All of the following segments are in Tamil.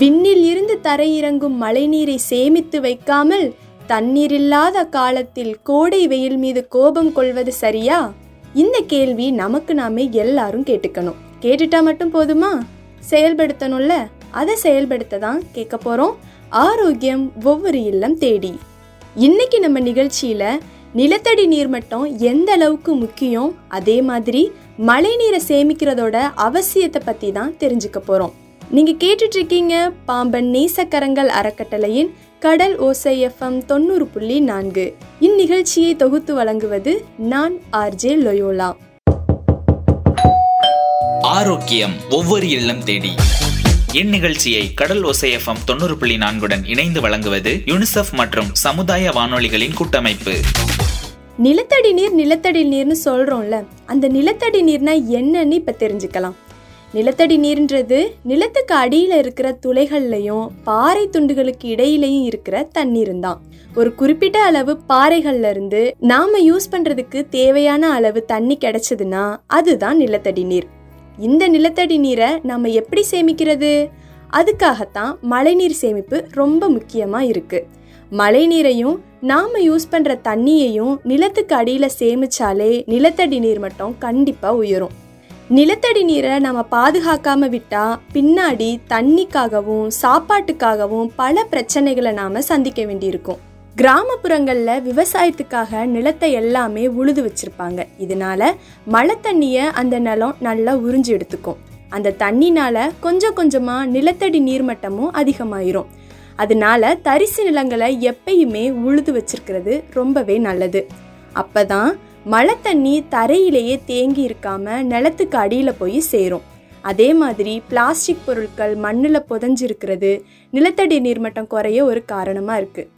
விண்ணில் இருந்து தரையிறங்கும் மழைநீரை சேமித்து வைக்காமல் தண்ணீரில்லாத காலத்தில் கோடை வெயில் மீது கோபம் கொள்வது சரியா? இந்த கேள்வி நமக்கு நாமே எல்லாரும் கேட்டுக்கணும். கேட்டுட்டா மட்டும் போதுமா? செயல்படுத்தணும்ல? அதை செயல்படுத்த தான் கேட்க போறோம். ஆரோக்கியம் ஒவ்வொரு இல்லம் தேடி. இன்னைக்கு நம்ம நிகழ்ச்சியில நிலத்தடி நீர்மட்டம் எந்த அளவுக்கு முக்கியம்? அதே மாதிரி மழை நீரை சேமிக்கிறதோட அவசியத்தை பத்தி தான் தெரிஞ்சுக்க போறோம். நீங்க கேட்டுட்டு இருக்கீங்க பாம்பன் நேசக்கரங்கள் அறக்கட்டளையின் கடல் ஓசை எஃப்எம் தொண்ணூறு புள்ளி நான்கு. இந்நிகழ்ச்சியை தொகுத்து வழங்குவது நான் ஆர்ஜே லொயோலா. ஆரோக்கியம் ஒவ்வொரு இல்லம் தேடி. இந்நிகழ்ச்சியை கடல் ஒசை எஃப்எம் தொண்ணூறு புள்ளி நான்குடன் இணைந்து வழங்குவது யுனிசெஃப் மற்றும் சமுதாய வானொலிகளின் கூட்டமைப்பு. நிலத்தடி நீர் நிலத்தடி நீர்னு சொல்றோம்ல அந்த நிலத்தடி நீர்னா என்னன்னு இப்ப தெரிஞ்சுக்கலாம். நிலத்தடி நீர்ன்றது நிலத்துக்கு அடியில் இருக்கிற துளைகள்லையும் பாறை துண்டுகளுக்கு இடையிலையும் இருக்கிற தண்ணீர் தான் ஒரு குறிப்பிட்ட அளவு பாறைகள்ல இருந்து நாம யூஸ் பண்றதுக்கு தேவையான அளவு தண்ணி கிடைச்சதுன்னா அதுதான் நிலத்தடி நீர். இந்த நிலத்தடி நீரை நம்ம எப்படி சேமிக்கிறது? அதுக்காகத்தான் மழைநீர் சேமிப்பு ரொம்ப முக்கியமா இருக்கு. மழைநீரையும் நாம் நாம யூஸ் பண்ற தண்ணியையும் நிலத்துக்கு அடியில சேமிச்சாலே நிலத்தடி நீர் மட்டம் கண்டிப்பா உயரும். நிலத்தடி நீரை நம்ம பாதுகாக்காம விட்டா பின்னாடி தண்ணிக்காகவும் சாப்பாட்டுக்காகவும் பல பிரச்சனைகளை நாம சந்திக்க வேண்டியிருக்கும். கிராமப்புறங்கள்ல விவசாயத்துக்காக நிலத்தை எல்லாமே உழுது வச்சிருப்பாங்க. இதனால மழை தண்ணிய அந்த நிலம் நல்லா உறிஞ்சு எடுத்துக்கும். அந்த தண்ணினால கொஞ்சம் கொஞ்சமா நிலத்தடி நீர்மட்டமும் அதிகமாயிரும். அதனால தரிசு நிலங்களை எப்பயுமே உழுது வச்சிருக்கிறது ரொம்பவே நல்லது. அப்பதான் மழை தண்ணி தரையிலேயே தேங்கி இருக்காம நிலத்துக்கு அடியில் போய் சேரும். அதே மாதிரி பிளாஸ்டிக் பொருட்கள் மண்ணில் புதஞ்சிருக்கிறது நிலத்தடி நீர்மட்டம் குறைய ஒரு காரணமாக இருக்குது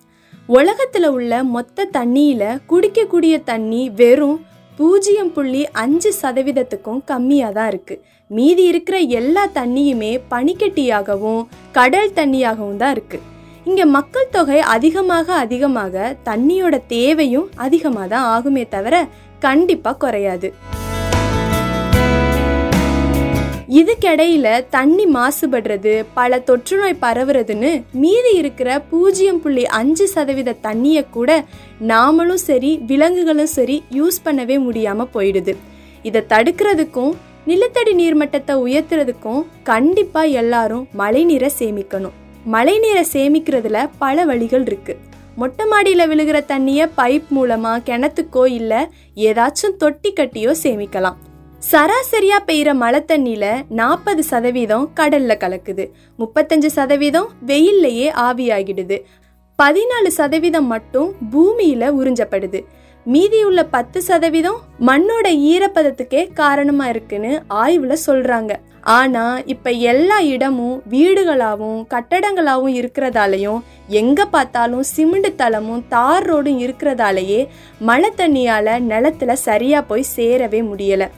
உலகத்தில் உள்ள மொத்த தண்ணியில் குடிக்கக்கூடிய தண்ணி வெறும் பூஜ்ஜியம் புள்ளி அஞ்சு சதவீதத்துக்கும் கம்மியாக தான் இருக்குது மீதி இருக்கிற எல்லா தண்ணியுமே பனிக்கட்டியாகவும் கடல் தண்ணியாகவும் தான் இருக்குது இங்கே மக்கள் தொகை அதிகமாக அதிகமாக தண்ணியோட தேவையும் அதிகமாக தான் ஆகுமே தவிர கண்டிப்பாக குறையாது. இதுக்கிடையில தண்ணி மாசுபடுறது பல தொற்றுநோய் பரவுறதுன்னு மீதி இருக்கிற பூஜ்ஜியம் புள்ளி அஞ்சு சதவீத தண்ணியை கூட நாமளும் சரி விலங்குகளும் சரி யூஸ் பண்ணவே முடியாம போயிடுது. இதை தடுக்கிறதுக்கும் நிலத்தடி நீர்மட்டத்தை உயர்த்துறதுக்கும் கண்டிப்பா எல்லாரும் மழைநீரை சேமிக்கணும். மழைநீரை சேமிக்கிறதுல பல வழிகள் இருக்கு. மொட்டை மாடியில் விழுகிற தண்ணியை பைப் மூலமா கிணத்துக்கோ இல்லை ஏதாச்சும் தொட்டி கட்டியோ சேமிக்கலாம். சராசரியா பெய்யற மழை தண்ணியில நாற்பது சதவீதம் கடல்ல கலக்குது. முப்பத்தஞ்சு சதவீதம் வெயில்லையே ஆவியாகிடுது. பதினாலு சதவீதம் மட்டும் பூமியில உறிஞ்சப்படுது. மீதியுள்ள பத்து சதவீதம் மண்ணோட ஈரப்பதத்துக்கே காரணமா இருக்குன்னு ஆய்வுல சொல்றாங்க. ஆனால் இப்போ எல்லா இடமும் வீடுகளாகவும் கட்டடங்களாகவும் இருக்கிறதாலையும் எங்கே பார்த்தாலும் சிமெண்ட் தளமும் தார் ரோடும் இருக்கிறதாலேயே மழை தண்ணியால் நிலத்துல சரியாக போய் சேரவே முடியலை.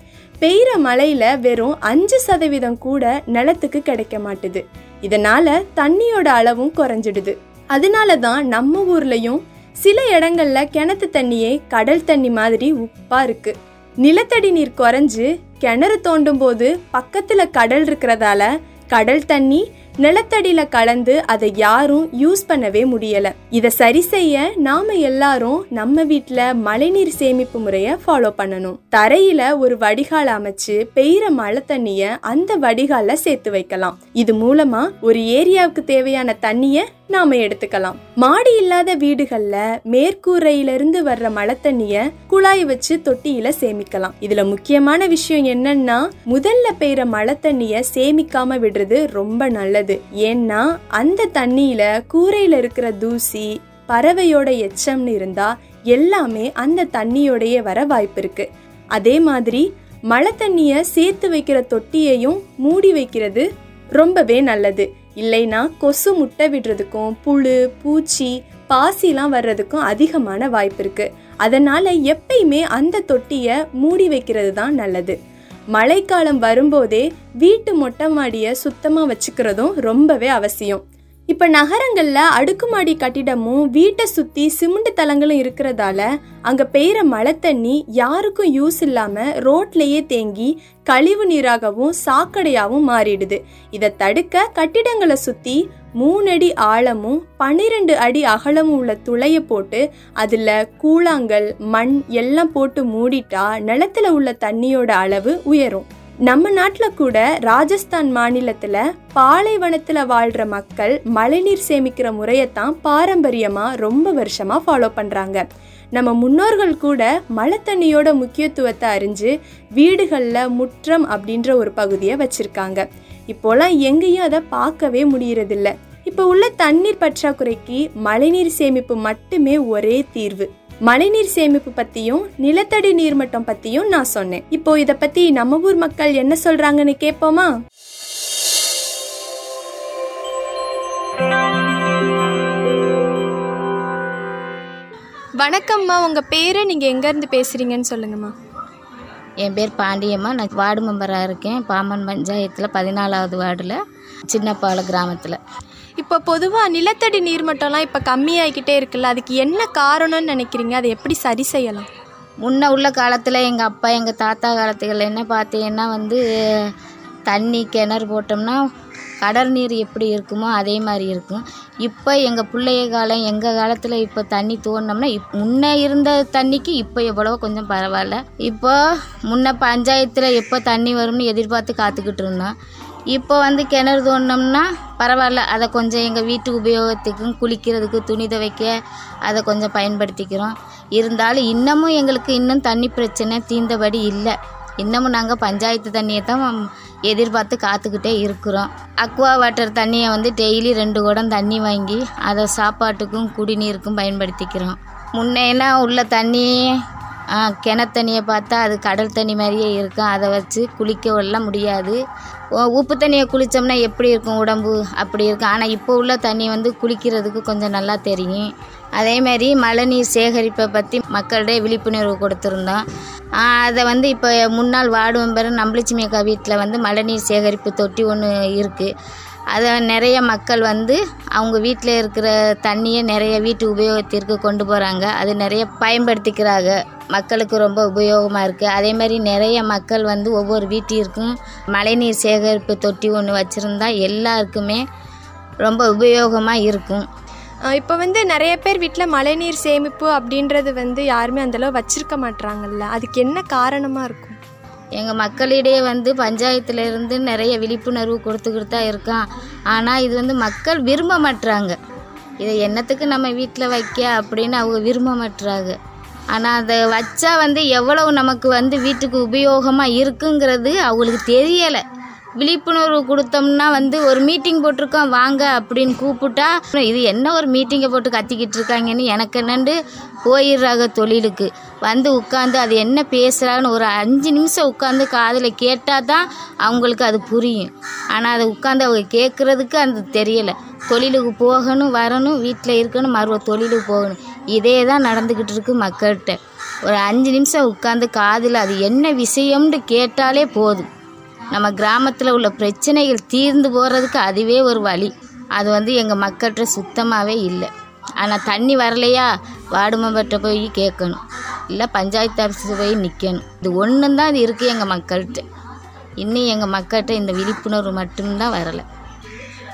பெய்கிற மழையில் வெறும் அஞ்சு சதவீதம் கூட நிலத்துக்கு கிடைக்க மாட்டுது. இதனால தண்ணியோட அளவும் குறைஞ்சிடுது. அதனால தான் நம்ம ஊர்லயும் சில இடங்கள்ல கிணத்து தண்ணியே கடல் தண்ணி மாதிரி உப்பா இருக்குது நிலத்தடி நீர் குறைஞ்சு கிணறு தோண்டும் போது பக்கத்துல கடல் இருக்கிறதால கடல் தண்ணி நிலத்தடியில கலந்து அதை யாரும் யூஸ் பண்ணவே முடியல. இதை சரி செய்ய நாம எல்லாரும் நம்ம வீட்டுல மழைநீர் சேமிப்பு முறைய ஃபாலோ பண்ணணும். தரையில ஒரு வடிகால் அமைச்சு பெய்கிற மழை தண்ணிய அந்த வடிகால்ல சேர்த்து வைக்கலாம். இது மூலமா ஒரு ஏரியாவுக்கு தேவையான தண்ணிய நாம எடுத்துக்கலாம். மாடி இல்லாத வீடுகள்ல மேற்கூரையிலிருந்து வர்ற மழை தண்ணிய குழாய் வச்சு தொட்டியில சேமிக்கலாம். இதுல முக்கியமான விஷயம் என்னன்னா முதல்ல பெய்யற மழை தண்ணிய சேமிக்காம விடுறது ரொம்ப நல்லது. ஏன்னா அந்த தண்ணியில கூரையில இருக்கிற தூசி பறவையோட எச்சம்னு இருந்தா எல்லாமே அந்த தண்ணியோடைய வர வாய்ப்பு இருக்கு. அதே மாதிரி மழை தண்ணிய சேர்த்து வைக்கிற தொட்டியையும் மூடி வைக்கிறது ரொம்பவே நல்லது. இல்லைன்னா கொசு முட்டை விடுறதுக்கும் புழு பூச்சி பாசிலாம் வர்றதுக்கும் அதிகமான வாய்ப்பு இருக்கு. அதனால எப்பயுமே அந்த தொட்டியை மூடி வைக்கிறது தான் நல்லது. மழைக்காலம் வரும்போதே வீட்டு மொட்டை மாடியை சுத்தமாக வச்சுக்கிறதும் ரொம்பவே அவசியம். இப்ப நகரங்கள்ல அடுக்குமாடி கட்டிடமும் வீட்டை சுத்தி சிமெண்ட் தளங்களும் இருக்கிறதால அங்க பெய்யற மழை தண்ணி யாருக்கும் யூஸ் இல்லாம ரோட்லயே தேங்கி கழிவு நீராகவும் சாக்கடையாகவும் மாறிடுது. இதை தடுக்க கட்டிடங்களை சுத்தி மூணு அடி ஆழமும் பன்னிரெண்டு அடி அகலமும் உள்ள துளைய போட்டு அதுல கூழாங்கல் மண் எல்லாம் போட்டு மூடிட்டா நிலத்துல உள்ள தண்ணியோட அளவு உயரும். நம்ம நாட்டில் கூட ராஜஸ்தான் மாநிலத்தில் பாலைவனத்தில் வாழ்கிற மக்கள் மழைநீர் சேமிக்கிற முறையைத்தான் பாரம்பரியமாக ரொம்ப வருஷமாக ஃபாலோ பண்ணுறாங்க நம்ம முன்னோர்கள் கூட மழை தண்ணியோட முக்கியத்துவத்தை அறிஞ்சு வீடுகளில் முற்றம் அப்படின்ற ஒரு பகுதியை வச்சுருக்காங்க. இப்போலாம் எங்கேயும் அதை பார்க்கவே முடியறதில்ல. இப்போ உள்ள தண்ணீர் பற்றாக்குறைக்கு மழைநீர் சேமிப்பு மட்டுமே ஒரே தீர்வு. மழைநீர் சேமிப்பு பத்தியும் நிலத்தடி நீர்மட்டம் பத்தியும் நான் சொன்னேன். இப்போ இத பத்தி நம்ம ஊர் மக்கள் என்ன சொல்றாங்கன்னு கேட்போமா வணக்கம்மா. உங்க பேரு நீங்க எங்க இருந்து பேசுறீங்கன்னு சொல்லுங்கம்மா. என் பேர் பாண்டியம்மா. நான் வார்டு மெம்பராக இருக்கேன். பாம்பன் பஞ்சாயத்தில் பதினாலாவது வார்டில் சின்னப்பால கிராமத்தில். இப்போ பொதுவாக நிலத்தடி நீர்மட்டம்லாம் இப்போ கம்மியாகிக்கிட்டே இருக்குல்ல அதுக்கு என்ன காரணம்னு நினைக்கிறீங்க? அதை எப்படி சரி செய்யலாம்? முன்ன உள்ள காலத்தில் எங்கள் அப்பா எங்கள் தாத்தா காலத்துகளில் என்ன பார்த்தீங்கன்னா வந்து தண்ணி கிணறு போட்டோம்னா கடல் நீர் எப்படி இருக்குமோ அதே மாதிரி இருக்கும். இப்போ எங்கள் பிள்ளைய காலம் எங்கள் காலத்தில் இப்போ தண்ணி தோண்டினோம்னா இப் முன்னே இருந்த தண்ணிக்கு இப்போ எவ்வளவோ கொஞ்சம் பரவாயில்ல. இப்போ முன்ன பஞ்சாயத்தில் எப்போ தண்ணி வரும்னு எதிர்பார்த்து காத்துக்கிட்டு இருந்தோம். இப்போ வந்து கிணறு தோண்டினோம்னா பரவாயில்ல. அதை கொஞ்சம் எங்கள் வீட்டு உபயோகத்துக்கும் குளிக்கிறதுக்கு துணி துவைக்க அதை கொஞ்சம் பயன்படுத்திக்கிறோம். இருந்தாலும் இன்னமும் எங்களுக்கு இன்னும் தண்ணி பிரச்சனை தீர்ந்தபடி இல்லை. இன்னமும் நாங்கள் பஞ்சாயத்து தண்ணியை தான் எதிர்பார்த்து காத்துக்கிட்டே இருக்கிறோம். அக்வா வாட்டர் தண்ணியை வந்து டெய்லி ரெண்டு குடம் தண்ணி வாங்கி அதை சாப்பாட்டுக்கும் குடிநீருக்கும் பயன்படுத்திக்கிறோம். முன்னேனா உள்ள தண்ணி கிணத்து தண்ணியை பார்த்தா அது கடல் தண்ணி மாதிரியே இருக்கும். அதை வச்சு குளிக்க எல்லாம் முடியாது உப்பு தண்ணியை குளித்தோம்னா எப்படி இருக்கும் உடம்பு? அப்படி இருக்கும். ஆனால் இப்போ உள்ள தண்ணி வந்து குளிக்கிறதுக்கு கொஞ்சம் நல்லா தெரியும். அதேமாரி மழைநீர் சேகரிப்பை பற்றி மக்களிடையே விழிப்புணர்வு கொடுத்துருந்தோம். அதை வந்து இப்போ முன்னாள் வார்டு மெம்பர் நம்பலட்சுமி அக்கா வீட்டில் வந்து மழைநீர் சேகரிப்பு தொட்டி ஒன்று இருக்குது அதை நிறைய மக்கள் வந்து அவங்க வீட்டில் இருக்கிற தண்ணியை நிறைய வீட்டு உபயோகத்திற்கு கொண்டு போகிறாங்க அது நிறைய பயன்படுத்திக்கிறாங்க. மக்களுக்கு ரொம்ப உபயோகமாக இருக்குது அதே மாதிரி நிறைய மக்கள் வந்து ஒவ்வொரு வீட்டிற்கும் மழைநீர் சேகரிப்பு தொட்டி ஒன்று வச்சுருந்தா எல்லாருக்குமே ரொம்ப உபயோகமாக இருக்கும். இப்போ வந்து நிறைய பேர் வீட்டில் மழைநீர் சேமிப்பு அப்படின்றது வந்து யாருமே அந்தளவு வச்சுருக்க மாட்டுறாங்கல்ல அதுக்கு என்ன காரணமாக இருக்கும்? எங்கள் மக்களிடையே வந்து பஞ்சாயத்துலேருந்து நிறைய விழிப்புணர்வு கொடுத்துக்கிட்டு தான் இருக்கான். ஆனால் இது வந்து மக்கள் விரும்ப மாட்டுறாங்க இதை என்னத்துக்கு நம்ம வீட்டில் வைக்க அப்படின்னு அவங்க விரும்ப மாட்டுறாங்க ஆனால் அதை வச்சா வந்து எவ்வளவு நமக்கு வந்து வீட்டுக்கு உபயோகமாக இருக்குங்கிறது அவங்களுக்கு தெரியலை. விழிப்புணர்வு கொடுத்தோம்னா வந்து ஒரு மீட்டிங் போட்டிருக்கோம் வாங்க அப்படின்னு கூப்பிட்டா இது என்ன ஒரு மீட்டிங்கை போட்டு கத்திக்கிட்டு இருக்காங்கன்னு எனக்கு என்னண்டு போயிடுறாங்க தொழிலுக்கு. வந்து உட்காந்து அது என்ன பேசுகிறாங்கன்னு ஒரு அஞ்சு நிமிஷம் உட்காந்து காதில் கேட்டால் தான் அவங்களுக்கு அது புரியும். ஆனால் அதை உட்காந்து அவங்க கேட்குறதுக்கு அந்த தெரியலை. தொழிலுக்கு போகணும் வரணும் வீட்டில் இருக்கணும் மறுவ தொழிலுக்கு போகணும். இதே தான் நடந்துக்கிட்டு இருக்கு மக்கள்கிட்ட. ஒரு அஞ்சு நிமிஷம் உட்காந்து காதில் அது என்ன விஷயம்னு கேட்டாலே போதும். நம்ம கிராமத்தில் உள்ள பிரச்சனைகள் தீர்ந்து போகிறதுக்கு அதுவே ஒரு வழி. அது வந்து எங்கள் மக்கள்கிட்ட சுத்தமாகவே இல்லை. ஆனால் தண்ணி வரலையா? வார்டு மெம்பர்கிட்ட போய் கேட்கணும் இல்லை பஞ்சாயத்து ஆஃபீஸில் போய் நிற்கணும் இது ஒன்று தான் இது இருக்குது எங்கள் மக்கள்கிட்ட இன்னும் எங்கள் மக்கள்கிட்ட இந்த விழிப்புணர்வு மட்டும்தான் வரலை.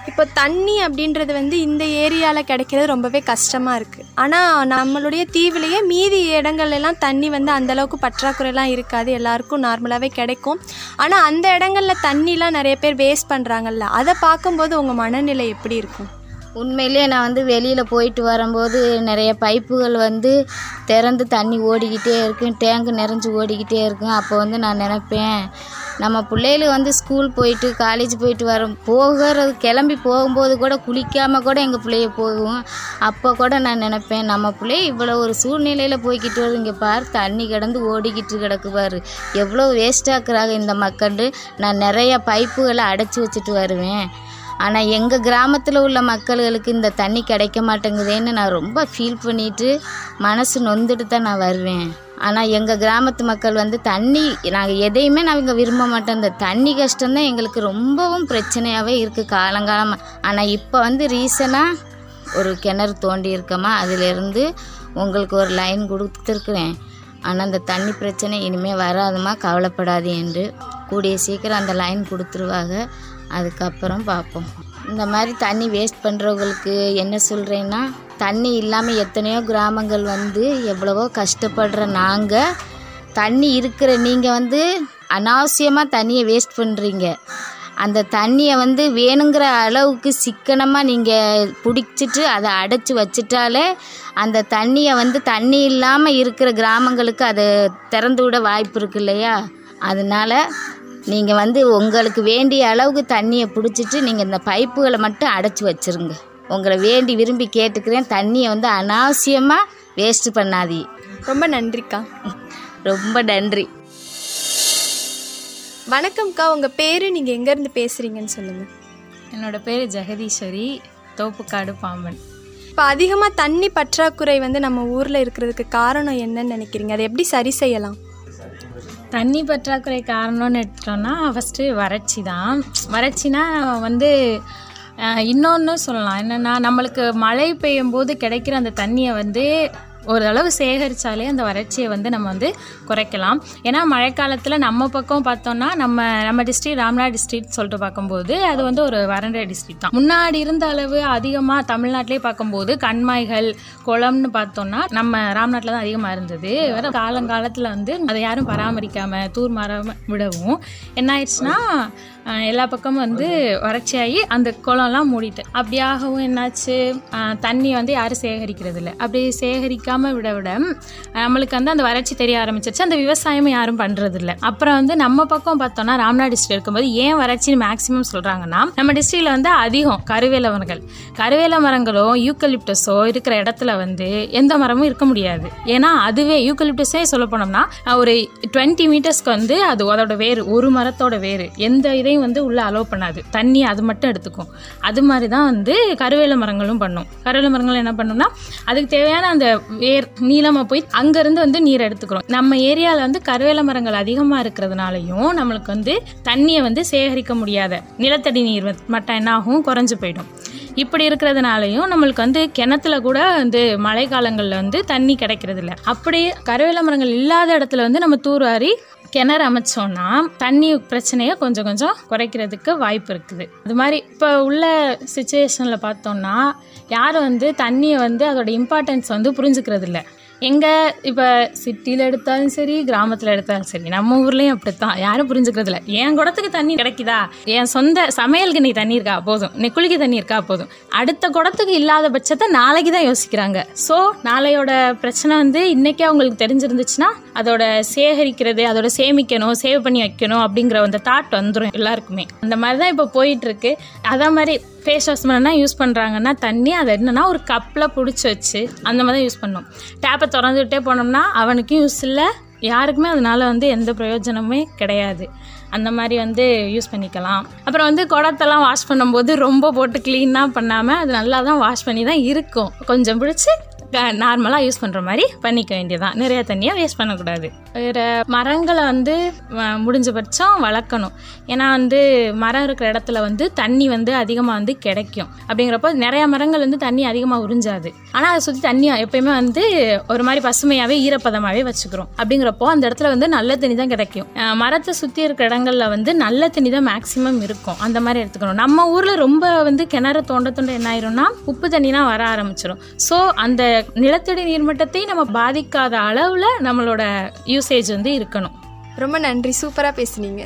இப்போ தண்ணி அப்படின்றது வந்து இந்த ஏரியாவில் கிடைக்கிறது ரொம்பவே கஷ்டமாக இருக்குது ஆனால் நம்மளுடைய தீவுலேயே மீதி இடங்கள்லாம் தண்ணி வந்து அந்த அளவுக்கு பற்றாக்குறைலாம் இருக்காது. எல்லாருக்கும் நார்மலாகவே கிடைக்கும். ஆனால் அந்த இடங்களில் தண்ணிலாம் நிறைய பேர் வேஸ்ட் பண்ணுறாங்கல்ல அதை பார்க்கும்போது உங்கள் மனநிலை எப்படி இருக்கும்? உண்மையிலே நான் வந்து வெளியில் போயிட்டு வரும்போது நிறைய பைப்புகள் வந்து திறந்து தண்ணி ஓடிக்கிட்டே இருக்கும் டேங்கு நிறைஞ்சு ஓடிக்கிட்டே இருக்கும் அப்போ வந்து நான் நினைப்பேன் நம்ம பிள்ளைகளுக்கு வந்து ஸ்கூல் போயிட்டு காலேஜ் போயிட்டு வரோம் போகிறது கிளம்பி போகும்போது கூட குளிக்காமல் கூட எங்கள் பிள்ளைய போகும். அப்போ கூட நான் நினைப்பேன் நம்ம பிள்ளை இவ்வளோ ஒரு சூழ்நிலையில் போய்கிட்டு வருது. இங்கே பார் தண்ணி கிடந்து ஓடிக்கிட்டு கிடக்குவார். எவ்வளோ எவ்வளோ வேஸ்டாக்குறாங்க இந்த மக்கள். நான் நிறைய பைப்புகளை அடைச்சி வச்சுட்டு வருவேன். ஆனால் எங்கள் கிராமத்தில் உள்ள மக்களுக்கு இந்த தண்ணி கிடைக்க மாட்டேங்குதேன்னு நான் ரொம்ப ஃபீல் பண்ணிட்டு மனசு நொந்துட்டு தான் நான் வருவேன். ஆனால் எங்கள் கிராமத்து மக்கள் வந்து தண்ணி நாங்கள் எதையுமே நாங்கள் விரும்ப மாட்டோம். இந்த தண்ணி கஷ்டம்தான் எங்களுக்கு ரொம்பவும் பிரச்சனையாகவே இருக்குது காலங்காலமாக ஆனால் இப்போ வந்து ரீசனாக ஒரு கிணறு தோண்டி இருக்கமா அதிலிருந்து உங்களுக்கு ஒரு லைன் கொடுத்துருக்குறேன். ஆனால் அந்த தண்ணி பிரச்சனை இனிமேல் வராதுமா கவலைப்படாது என்று. கூடிய சீக்கிரம் அந்த லைன் கொடுத்துருவாங்க. அதுக்கப்புறம் பார்ப்போம். இந்த மாதிரி தண்ணி வேஸ்ட் பண்ணுறவங்களுக்கு என்ன சொல்கிறேன்னா தண்ணி இல்லாமல் எத்தனையோ கிராமங்கள் வந்து எவ்வளவோ கஷ்டப்படுற நாங்கள் தண்ணி இருக்கிற நீங்கள் வந்து அனாவசியமாக தண்ணியை வேஸ்ட் பண்ணுறீங்க அந்த தண்ணியை வந்து வேணுங்கிற அளவுக்கு சிக்கனமாக நீங்கள் பிடிச்சிட்டு அதை அடைச்சி வச்சிட்டாலே அந்த தண்ணியை வந்து தண்ணி இல்லாமல் இருக்கிற கிராமங்களுக்கு அதை திறந்து விட வாய்ப்பு இருக்கு இல்லையா? அதனால நீங்கள் வந்து உங்களுக்கு வேண்டிய அளவுக்கு தண்ணியை பிடிச்சிட்டு நீங்கள் இந்த பைப்புகளை மட்டும் அடைச்சி வச்சிருங்க. உங்களை வேண்டி விரும்பி கேட்டுக்கிறேன். தண்ணியை வந்து அனாவசியமாக வேஸ்ட் பண்ணாதீ. ரொம்ப நன்றிக்கா. ரொம்ப நன்றி. வணக்கம்க்கா. உங்கள் பேர் நீங்கள் எங்கேருந்து பேசுகிறீங்கன்னு சொல்லுங்கள் என்னோட பேர் ஜெகதீஸ்வரி தோப்புக்காடு பாம்பன். இப்போ அதிகமாக தண்ணி பற்றாக்குறை வந்து நம்ம ஊரில் இருக்கிறதுக்கு காரணம் என்னன்னு நினைக்கிறீங்க? அதை எப்படி சரி செய்யலாம்? தண்ணி பற்றாக்குறை காரணம்னு எடுத்துட்டோம்னா ஃபஸ்ட்டு வறட்சி தான். வறட்சினா வந்து இன்னொன்று சொல்லலாம். என்னென்னா நம்மளுக்கு மழை பெய்யும் போது கிடைக்கிற அந்த தண்ணியை வந்து ஓரளவு சேகரித்தாலே அந்த வறட்சியை வந்து நம்ம வந்து குறைக்கலாம். ஏன்னா மழைக்காலத்தில் நம்ம பக்கம் பார்த்தோம்னா நம்ம நம்ம டிஸ்ட்ரிக்ட் ராம்நாத் டிஸ்ட்ரிக்ட் சொல்லிட்டு பார்க்கும்போது அது வந்து ஒரு வறண்ட டிஸ்ட்ரிக்ட் தான். முன்னாடி இருந்த அளவு அதிகமாக தமிழ்நாட்டிலே பார்க்கும்போது கண்மாய்கள் குளம்னு பார்த்தோம்னா நம்ம ராம்நாட்டில் தான் அதிகமாக இருந்தது. வேறு காலங்காலத்தில் வந்து அதை யாரும் பராமரிக்காமல் தூர் மாறாமல் விடவும். என்ன ஆயிடுச்சுன்னா எல்லா பக்கமும் வந்து வறட்சியாகி அந்த குளம்லாம் மூடிட்டு. அப்படியாகவும் என்னாச்சு? தண்ணி வந்து யாரும் சேகரிக்கிறது இல்லை அப்படி சேகரிக்காமல் விட விட நம்மளுக்கு வந்து அந்த வறட்சி தெரிய ஆரம்பிச்சிருச்சு. அந்த விவசாயமும் யாரும் பண்ணுறதில்ல அப்புறம் வந்து நம்ம பக்கம் பார்த்தோம்னா ராம்நாத் டிஸ்ட்ரிக்ட் இருக்கும்போது ஏன் வறட்சின்னு மேக்ஸிமம் சொல்கிறாங்கன்னா நம்ம டிஸ்ட்ரிக்டில் வந்து அதிகம் கருவேல மரங்கள். கருவேல மரங்களோ யூக்கலிப்டஸோ இருக்கிற இடத்துல வந்து எந்த மரமும் இருக்க முடியாது. ஏன்னா அதுவே யூக்கலிப்டஸே சொல்ல போனோம்னா ஒரு டுவெண்ட்டி மீட்டர்ஸ்க்கு வந்து அது அதோட வேறு ஒரு மரத்தோட வேறு எந்த இதையும் வந்து உள்ளே அலோவ் பண்ணாது. தண்ணி அது மட்டும் எடுத்துக்கும். அது மாதிரி தான் வந்து கருவேல மரங்களும் பண்ணும். கருவேல மரங்கள் என்ன பண்ணும்னா அதுக்கு தேவையான அந்த வேர் நீளமாக போய் அங்கேருந்து வந்து நீர் எடுத்துக்கிறோம். நம்ம ஏரியாவில் வந்து கருவேல மரங்கள் அதிகமாக இருக்கிறதுனாலையும் நம்மளுக்கு வந்து தண்ணியை வந்து சேகரிக்க முடியாத நிலத்தடி நீர் மட்டும் என்ன ஆகும்? குறைஞ்சி போயிடும். இப்படி இருக்கிறதுனாலையும் நம்மளுக்கு வந்து கிணத்துல கூட வந்து மழை காலங்களில் வந்து தண்ணி கிடைக்கிறது இல்லை அப்படியே கருவேல மரங்கள் இல்லாத இடத்துல வந்து நம்ம தூர்வாரி கிணறு அமைச்சோன்னா தண்ணி பிரச்சனையை கொஞ்சம் கொஞ்சம் குறைக்கிறதுக்கு வாய்ப்பு இருக்குது. அது மாதிரி இப்போ உள்ள சுச்சுவேஷனில் பார்த்தோம்னா யாரும் வந்து தண்ணியை வந்து அதோட இம்பார்ட்டன்ஸ் வந்து புரிஞ்சுக்கிறது இல்லை எங்கே இப்போ சிட்டியில் எடுத்தாலும் சரி கிராமத்தில் எடுத்தாலும் சரி நம்ம ஊர்லேயும் அப்படித்தான். யாரும் புரிஞ்சுக்கிறதில்ல என் குடத்துக்கு தண்ணி கிடைக்குதா? என் சொந்த சமையலுக்கு நீ தண்ணி இருக்கா? போதும். நீ குளிக்க தண்ணி இருக்கா? போதும். அடுத்த குடத்துக்கு இல்லாத பட்சத்தை நாளைக்கு தான் யோசிக்கிறாங்க. ஸோ நாளையோட பிரச்சனை வந்து இன்றைக்கே அவங்களுக்கு தெரிஞ்சிருந்துச்சுன்னா அதோட சேகரிக்கிறது அதோட சேமிக்கணும் சேவ் பண்ணி வைக்கணும் அப்படிங்கிற அந்த தாட் வந்துடும் எல்லாருக்குமே. அந்த மாதிரி தான் இப்போ போயிட்டுருக்கு அதே மாதிரி ஃபேஸ் வாஷ் பண்ணா யூஸ் பண்ணுறாங்கன்னா தண்ணி அதை என்னென்னா ஒரு கப்பில் பிடிச்சி வச்சு அந்த மாதிரி தான் யூஸ் பண்ணும். டேப்பை திறந்துக்கிட்டே போனோம்னா அவனுக்கும் யூஸ் இல்லை. யாருக்குமே அதனால் வந்து எந்த பிரயோஜனமே கிடையாது. அந்த மாதிரி வந்து யூஸ் பண்ணிக்கலாம். அப்புறம் வந்து குடத்தெல்லாம் வாஷ் பண்ணும்போது ரொம்ப போட்டு க்ளீனாக பண்ணாமல் அது நல்லா தான் வாஷ் பண்ணி தான் இருக்கும். கொஞ்சம் பிடிச்சி நார்மலாக யூஸ் பண்ணுற மாதிரி பண்ணிக்க வேண்டியதான் நிறைய தண்ணியை வேஸ்ட் பண்ணக்கூடாது. வேறு மரங்களை வந்து முடிஞ்ச பட்சம் வளர்க்கணும். ஏன்னா வந்து மரம் இருக்கிற இடத்துல வந்து தண்ணி வந்து அதிகமாக வந்து கிடைக்கும். அப்படிங்கிறப்போ நிறைய மரங்கள் வந்து தண்ணி அதிகமாக உறிஞ்சாது. ஆனால் அதை சுற்றி தண்ணி எப்பயுமே வந்து ஒரு மாதிரி பசுமையாகவே ஈரப்பதமாகவே வச்சுக்கிறோம். அப்படிங்கிறப்போ அந்த இடத்துல வந்து நல்ல தண்ணி தான் கிடைக்கும். மரத்தை சுற்றி இருக்கிற இடங்களில் வந்து நல்ல தண்ணி தான் மேக்ஸிமம் இருக்கும். அந்த மாதிரி எடுத்துக்கணும். நம்ம ஊரில் ரொம்ப வந்து கிணறு தோண்ட தோண்ட என்ன ஆயிரும்னா உப்பு தண்ணினா வர ஆரம்பிச்சிடும் ஸோ அந்த நிலத்தடி நீர்மட்டத்தை நம்ம பாதிக்காத அளவில் நம்மளோட யூசேஜ் வந்து இருக்கணும். ரொம்ப நன்றி. சூப்பராக பேசுனீங்க.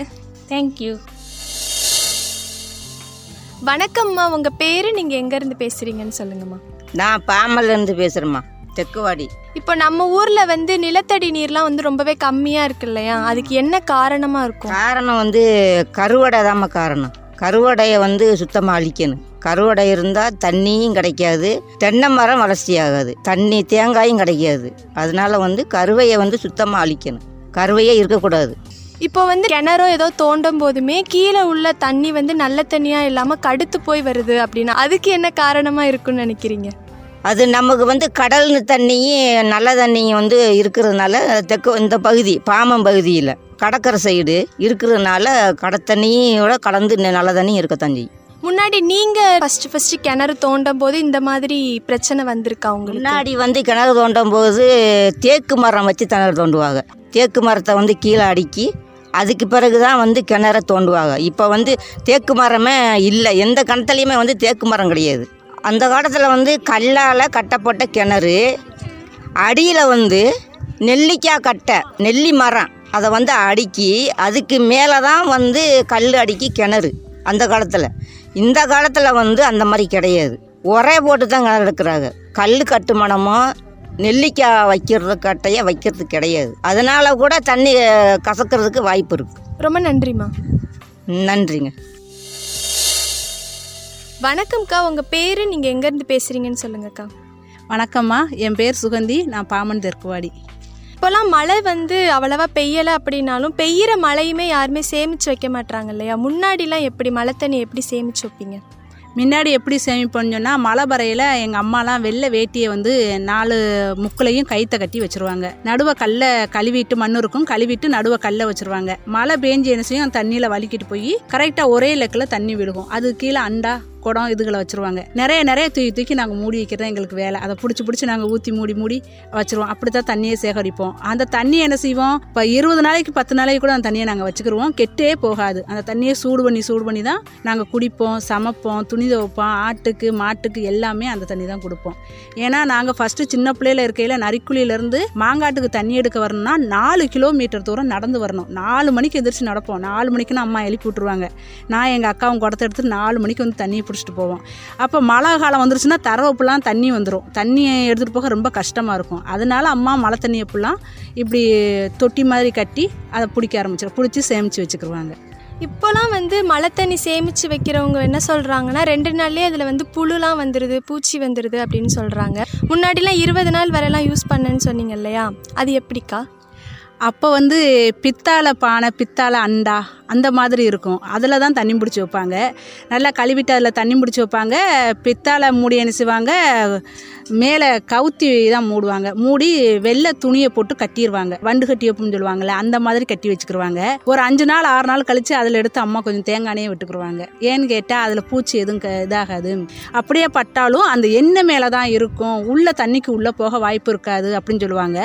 தேங்க்யூ வணக்கம்மா உங்கள் பேர் நீங்கள் எங்கேருந்து பேசுகிறீங்கன்னு சொல்லுங்கம்மா. நான் பாம்பல்லேருந்து பேசுகிறேம்மா தெக்குவாடி. இப்போ நம்ம ஊரில் வந்து நிலத்தடி நீர்லாம் வந்து ரொம்பவே கம்மியாக இருக்கு இல்லையா? அதுக்கு என்ன காரணமாக இருக்கும்? காரணம் வந்து கருவடை தாம்மா காரணம். கருவடையை வந்து சுத்தமாக அழிக்கணும். கருவடை இருந்தால் தண்ணியும் கிடைக்காது தென்னை மரம் வளர்ச்சி ஆகாது. தண்ணி தேங்காயும் கிடைக்காது. அதனால வந்து கருவையை வந்து சுத்தமாக அழிக்கணும். கருவையே இருக்கக்கூடாது. இப்போ வந்து கிணறோ ஏதோ தோண்டும் போதுமே கீழே உள்ள தண்ணி வந்து நல்ல தண்ணியாக இல்லாமல் கடுத்து போய் வருது அப்படின்னா அதுக்கு என்ன காரணமாக இருக்குன்னு நினைக்கிறீங்க? அது நமக்கு வந்து கடல் தண்ணியும் நல்ல தண்ணியும் வந்து இருக்கிறதுனால தெற்கு இந்த பகுதி பாமன் பகுதியில் கடற்கரை சைடு இருக்கிறதுனால கடை தண்ணியோட கலந்து நல்ல தண்ணி இருக்கத்தான் செய்யும். முன்னாடி நீங்க ஃபர்ஸ்ட் ஃபர்ஸ்ட் கிணறு தோண்டும் போது இந்த மாதிரி பிரச்சனை வந்திருக்கா உங்களுக்கு? முன்னாடி வந்து கிணறு தோண்டும் போது தேக்கு மரம் வச்சு கிணறு தோண்டுவாங்க. தேக்கு மரத்தை வந்து கீழே அடுக்கி அதுக்கு பிறகு தான் வந்து கிணற தோண்டுவாங்க. இப்போ வந்து தேக்கு மரமே இல்லை. எந்த கிணத்துலையுமே வந்து தேக்கு மரம் கிடையாது. அந்த காலத்தில் வந்து கல்லால் கட்டப்பட்ட கிணறு அடியில் வந்து நெல்லிக்காய் கட்டை நெல்லி மரம் அதை வந்து அடுக்கி அதுக்கு மேலே தான் வந்து கல் அடுக்கி கிணறு. அந்த காலத்தில். இந்த காலத்தில் வந்து அந்த மாதிரி கிடையாது. உரை போட்டு தான் எடுக்கிறாங்க. கல் கட்டுமானமோ நெல்லிக்காய் வைக்கிறது கட்டையை வைக்கிறது கிடையாது. அதனால கூட தண்ணி கசக்கிறதுக்கு வாய்ப்பு இருக்கு. ரொம்ப நன்றிம்மா. நன்றிங்க. வணக்கம்க்கா. உங்க பேரு நீங்க எங்க இருந்து பேசுறீங்கன்னு சொல்லுங்கக்கா. வணக்கம்மா. என் பேர் சுகந்தி. நான் பாமன் தெற்குவாடி. இப்போலாம் மழை வந்து அவ்வளவா பெய்யலை அப்படின்னாலும் பெய்கிற மழையுமே யாருமே சேமிச்சு வைக்க மாட்டாங்க இல்லையா? முன்னாடிலாம் எப்படி மழை தண்ணி எப்படி சேமிச்சு வைப்பீங்க? முன்னாடி எப்படி சேமிப்போம்னு சொன்னால் மழை பறையில் எங்கள் அம்மாலாம் வெள்ளை வேட்டியை வந்து நாலு முக்குலையும் கைத்தை கட்டி வச்சுருவாங்க. நடுவை கல்லை கழுவிட்டு மண் இருக்கும் கழுவிட்டு நடுவை கல்லை வச்சுருவாங்க. மழை பேஞ்சு என்ன செய்யும்? தண்ணியில் வலிக்கிட்டு போய் கரெக்டாக ஒரே லெக்கில் தண்ணி விழுகும். அது கீழே அண்டா குடம் இதுகளை வச்சுருவாங்க. நிறைய நிறைய தூக்கி தூக்கி நாங்கள் மூடி வைக்கிறதா எங்களுக்கு வேலை. அதை பிடிச்சி பிடிச்சி நாங்கள் ஊற்றி மூடி மூடி வச்சுருவோம். அப்படி தான் தண்ணியை சேகரிப்போம். அந்த தண்ணி என்ன செய்வோம்? இப்போ இருபது நாளைக்கு பத்து நாளைக்கு கூட அந்த தண்ணியை நாங்கள் வச்சுக்கிருவோம். கெட்டே போகாது. அந்த தண்ணியை சூடு பண்ணி சூடு பண்ணி தான் நாங்கள் குடிப்போம் சமைப்போம் துணி துவைப்போம் ஆட்டுக்கு மாட்டுக்கு எல்லாமே அந்த தண்ணி தான் கொடுப்போம். ஏன்னா நாங்கள் ஃபஸ்ட்டு சின்ன பிள்ளையில இருக்கையில் நரிக்குழியிலேருந்து மாங்காட்டுக்கு தண்ணி எடுக்க வரணும்னா நாலு கிலோமீட்டர் தூரம் நடந்து வரணும். நாலு மணிக்கு எந்திரிச்சு நடப்போம். நாலு மணிக்குன்னு அம்மா எழுப்பி விட்ருவாங்க நான் எங்கள் அக்காவும் குடத்தை எடுத்து நாலு மணிக்கு வந்து தண்ணியை பிடிச்சிட்டு போவோம். அப்போ மழை காலம் வந்துருச்சுன்னா தரவப்புலாம் தண்ணி வந்துடும் தண்ணியை எடுத்துகிட்டு போக ரொம்ப கஷ்டமாக இருக்கும். அதனால அம்மா மழை தண்ணியை ஃபுல்லாம் இப்படி தொட்டி மாதிரி கட்டி அதை பிடிக்க ஆரம்பிச்சிடும் பிடிச்சி சேமித்து வச்சுக்கிடுவாங்க இப்போலாம் வந்து மழை தண்ணி சேமித்து வைக்கிறவங்க என்ன சொல்கிறாங்கன்னா ரெண்டு நாள்லேயே அதில் வந்து புழுலாம் வந்துடுது பூச்சி வந்துடுது அப்படின்னு சொல்கிறாங்க முன்னாடிலாம் இருபது நாள் வரையெல்லாம் யூஸ் பண்ணேன்னு சொன்னீங்க இல்லையா? அது எப்படிக்கா? அப்போ வந்து பித்தாளை பானை பித்தாளை அண்டா அந்த மாதிரி இருக்கும். அதில் தான் தண்ணி பிடிச்சி வைப்பாங்க. நல்லா கழுவிட்டு அதில் தண்ணி பிடிச்சி வைப்பாங்க. பித்தாளை மூடி என்ன செய்வாங்க? மேலே கவுத்தி தான் மூடுவாங்க. மூடி வெள்ளை துணியை போட்டு கட்டிடுவாங்க வண்டு கட்டி வைப்புன்னு சொல்லுவாங்கள்ல அந்த மாதிரி கட்டி வச்சுக்கிருவாங்க. ஒரு அஞ்சு நாள் ஆறு நாள் கழித்து அதில் எடுத்து அம்மா கொஞ்சம் தேங்காயே விட்டுக்குருவாங்க. ஏன்னு கேட்டால் அதில் பூச்சி எதுவும் க இதாகாது. அப்படியே பட்டாலும் அந்த எண்ணெய் மேலே தான் இருக்கும். உள்ள தண்ணிக்கு உள்ளே போக வாய்ப்பு இருக்காது அப்படின்னு சொல்லுவாங்க.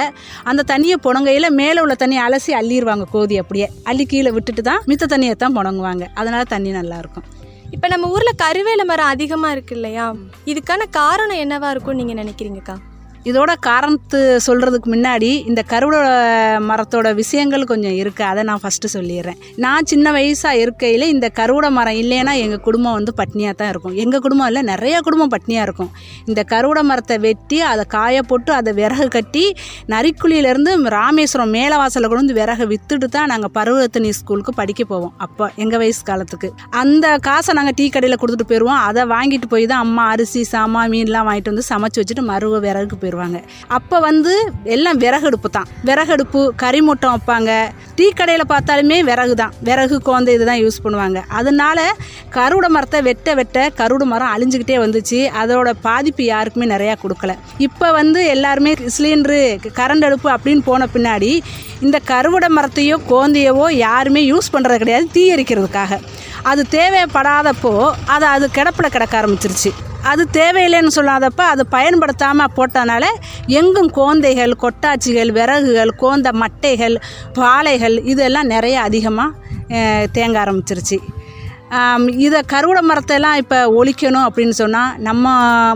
அந்த தண்ணியை புணங்கையில் மேலே உள்ள தண்ணியை அலசி அள்ளிடுவாங்க கோதி அப்படியே. அள்ளி கீழே விட்டுட்டு தான் மித்த தண்ணியை தான் புணங்குவாங்க அதனால தண்ணி நல்லாயிருக்கும் இப்போ நம்ம ஊரில் கருவேல மரம் அதிகமாக இருக்கு இல்லையா? இதுக்கான காரணம் என்னவா இருக்கும்னு நீங்கள் நினைக்கிறீங்கக்கா? இதோட காரணத்து சொல்கிறதுக்கு முன்னாடி இந்த கருவட மரத்தோட விஷயங்கள் கொஞ்சம் இருக்குது அதை நான் ஃபஸ்ட்டு சொல்லிடுறேன். நான் சின்ன வயசாக இருக்கையில் இந்த கருவட மரம் இல்லைன்னா எங்கள் குடும்பம் வந்து பட்னியாக தான் இருக்கும். எங்கள் குடும்பம் இல்லை நிறைய குடும்பம் பட்னியாக இருக்கும். இந்த கருவட மரத்தை வெட்டி அதை காய போட்டு அதை விறகு கட்டி நரிக்குழியிலேருந்து ராமேஸ்வரம் மேலவாசலில் கொண்டு வந்து விறகு விற்றுட்டு தான் நாங்கள் பருவத்தனி ஸ்கூலுக்கு படிக்க போவோம். அப்போ எங்கள் வயசு காலத்துக்கு. அந்த காசை நாங்கள் டீ கடையில் கொடுத்துட்டு போயிடுவோம் அதை வாங்கிட்டு போய் தான் அம்மா அரிசி சாமா மீன்லாம் வாங்கிட்டு வந்து சமைச்சு வச்சுட்டு மருவ விறகுக்கு போயிடுவாங்க அப்போ வந்து எல்லாம் விறகடுப்பு தான். விறகடுப்பு கறிமூட்டம் வைப்பாங்க. டீ கடையில் பார்த்தாலுமே விறகு தான். விறகு குழந்தை இதுதான் யூஸ் பண்ணுவாங்க. அதனால கருட மரத்தை வெட்ட வெட்ட கருடு மரம் அழிஞ்சுக்கிட்டே வந்துச்சு. அதோட பாதிப்பு யாருக்குமே நிறையா கொடுக்கல. இப்போ வந்து எல்லாருமே சிலிண்டரு கரண்ட் அடுப்பு அப்படின்னு போன பின்னாடி இந்த கருவட மரத்தையோ கோந்தையவோ யாருமே யூஸ் பண்ணுறது கிடையாது தீ எரிக்கிறதுக்காக அது தேவைப்படாதப்போ அதை அது கிடப்பில் கிடக்க ஆரம்பிச்சிருச்சு. அது தேவையில்லைன்னு சொல்லாதப்ப அது பயன்படுத்தாமல் போட்டனால எங்கும் கோந்தைகள் கொட்டாச்சிகள் விறகுகள் கோந்த மட்டைகள் பாலைகள் இதெல்லாம் நிறைய அதிகமாக தேங்க ஆரம்பிச்சிருச்சு. இதை கருவடை மரத்தெல்லாம் இப்போ ஒழிக்கணும் அப்படின்னு சொன்னால் நம்ம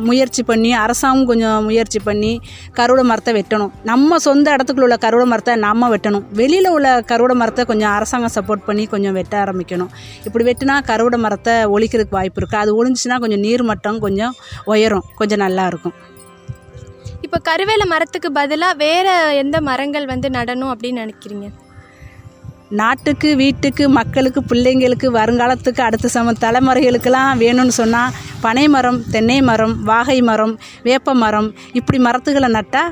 முயற்சி பண்ணி அரசாங்கம் கொஞ்சம் முயற்சி பண்ணி கருவடை மரத்தை வெட்டணும். நம்ம சொந்த இடத்துக்குள்ள உள்ள கருவடை மரத்தை நம்ம வெட்டணும். வெளியில் உள்ள கருவடை மரத்தை கொஞ்சம் அரசாங்கம் சப்போர்ட் பண்ணி கொஞ்சம் வெட்ட ஆரம்பிக்கணும். இப்படி வெட்டினா கருவடை மரத்தை ஒழிக்கிறதுக்கு வாய்ப்பு இருக்குது அது ஒழிஞ்சிச்சின்னா கொஞ்சம் நீர் மட்டம் கொஞ்சம் உயரும். கொஞ்சம் நல்லா இருக்கும். இப்போ கருவேல மரத்துக்கு பதிலாக வேறு எந்த மரங்கள் வந்து நடணும் அப்படின்னு நினைக்கிறீங்க? நாட்டுக்கு வீட்டுக்கு மக்களுக்கு பிள்ளைங்களுக்கு வருங்காலத்துக்கு அடுத்த சம தலைமுறைகளுக்கெல்லாம் வேணும்னு சொன்னால் பனை மரம் தென்னை மரம் வாகை மரம் வேப்ப மரம் இப்படி மரத்துகளை நட்டால்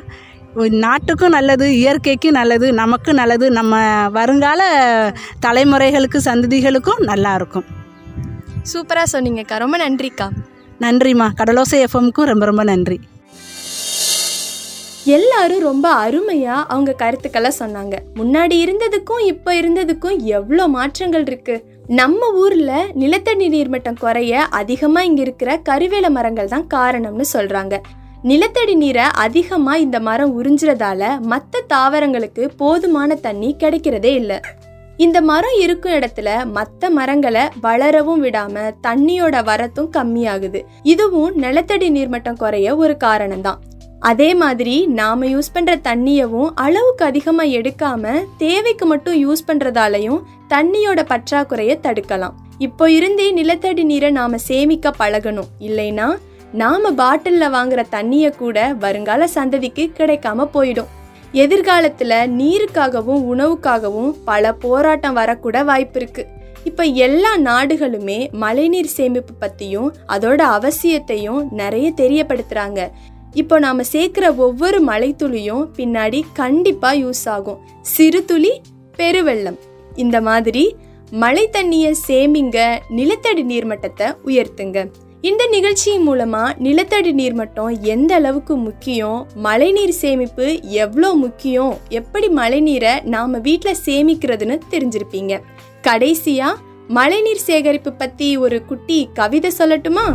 நாட்டுக்கும் நல்லது இயற்கைக்கும் நல்லது நமக்கும் நல்லது நம்ம வருங்கால தலைமுறைகளுக்கு சந்ததிகளுக்கும் நல்லா இருக்கும். சூப்பராக சொன்னீங்கக்கா. ரொம்ப நன்றிக்கா. நன்றிம்மா. கடலோசை எஃப்எம்க்கும் ரொம்ப ரொம்ப நன்றி. எல்லாரும் ரொம்ப அருமையாக அவங்க கருத்துக்களை சொன்னாங்க. முன்னாடி இருந்ததுக்கும் இப்போ இருந்ததுக்கும் எவ்வளோ மாற்றங்கள் இருக்கு. நம்ம ஊரில் நிலத்தடி நீர்மட்டம் குறைய அதிகமாக இங்கே இருக்கிற கருவேல மரங்கள் தான் காரணம்னு சொல்கிறாங்க நிலத்தடி நீரை அதிகமாக இந்த மரம் உறிஞ்சுறதால மற்ற தாவரங்களுக்கு போதுமான தண்ணி கிடைக்கிறதே இல்லை. இந்த மரம் இருக்கும் இடத்துல மற்ற மரங்களை வளரவும் விடாம தண்ணியோட வரத்தும் கம்மியாகுது. இதுவும் நிலத்தடி நீர்மட்டம் குறைய ஒரு காரணம் தான் அதே மாதிரி நாம யூஸ் பண்ற தண்ணியவும் அளவுக்கு அதிகமா எடுக்காம தேவைக்கு மட்டும் யூஸ் பண்றதாலையும் தண்ணியோட பற்றாக்குறைய தடுக்கலாம். இப்போ இருந்தே நிலத்தடி நீரை நாம சேமிக்க பழகணும். இல்லைன்னா நாம பாட்டில்ல வாங்குற தண்ணிய கூட வருங்கால சந்ததிக்கு கிடைக்காம போயிடும். எதிர்காலத்துல நீருக்காகவும் உணவுக்காகவும் பல போராட்டம் வரக்கூட வாய்ப்பு இருக்கு. இப்ப எல்லா நாடுகளுமே மழைநீர் சேமிப்பு பத்தியும் அதோட அவசியத்தையும் நிறைய தெரியப்படுத்துறாங்க. இப்போ நாம் சேர்க்குற ஒவ்வொரு மலைத்துளியும் பின்னாடி கண்டிப்பாக யூஸ் ஆகும். சிறு துளி பெருவெள்ளம். இந்த மாதிரி மழை தண்ணியை சேமிங்க நிலத்தடி நீர்மட்டத்தை உயர்த்துங்க. இந்த நிகழ்ச்சி மூலமா நிலத்தடி நீர்மட்டம் எந்த அளவுக்கு முக்கியம் மழைநீர் சேமிப்பு எவ்வளோ முக்கியம் எப்படி மழைநீரை நாம வீட்டில் சேமிக்கிறதுன்னு தெரிஞ்சிருப்பீங்க. கடைசியா மழைநீர் சேகரிப்பு பத்தி ஒரு குட்டி கவிதை சொல்லட்டுமா?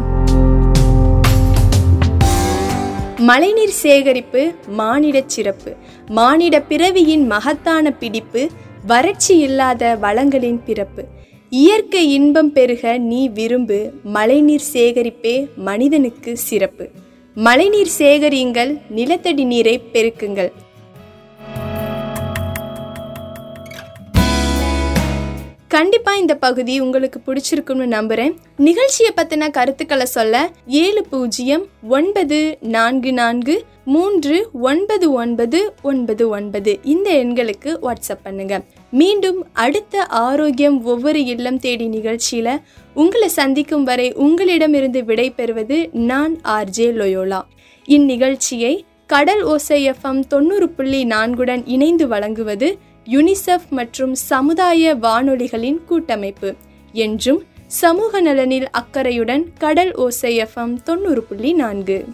மழைநீர் சேகரிப்பு மானிடச் சிறப்பு மானிட பிறவியின் மகத்தான பிடிப்பு வறட்சி இல்லாத வளங்களின் பிறப்பு. இயற்கை இன்பம் பெருக நீ விரும்பு மழைநீர் சேகரிப்பே மனிதனுக்கு சிறப்பு. மழைநீர் சேகரியுங்கள் நிலத்தடி நீரை பெருக்குங்கள். கண்டிப்பாக இந்த பகுதி உங்களுக்கு பிடிச்சிருக்கும்னு நம்புகிறேன் நிகழ்ச்சியை பற்றின கருத்துக்களை சொல்ல ஏழு பூஜ்ஜியம் ஒன்பது நான்கு நான்கு மூன்று ஒன்பது ஒன்பது ஒன்பது ஒன்பது. இந்த எண்களுக்கு வாட்ஸ்அப் பண்ணுங்க. மீண்டும் அடுத்த ஆரோக்கியம் ஒவ்வொரு இல்லம் தேடி நிகழ்ச்சியில உங்களை சந்திக்கும் வரை உங்களிடமிருந்து விடை பெறுவது நான் ஆர்ஜே லொயோலா. இந்நிகழ்ச்சியை கடல் ஓசை எஃப்எம் தொண்ணூறு புள்ளி நான்குடன் இணைந்து வழங்குவது யுனிசெஃப் மற்றும் சமுதாய வானொலிகளின் கூட்டமைப்பு. என்றும் சமூக நலனில் அக்கறையுடன் கடல் ஓசை எஃப்எம் தொண்ணூறு புள்ளி நான்கு.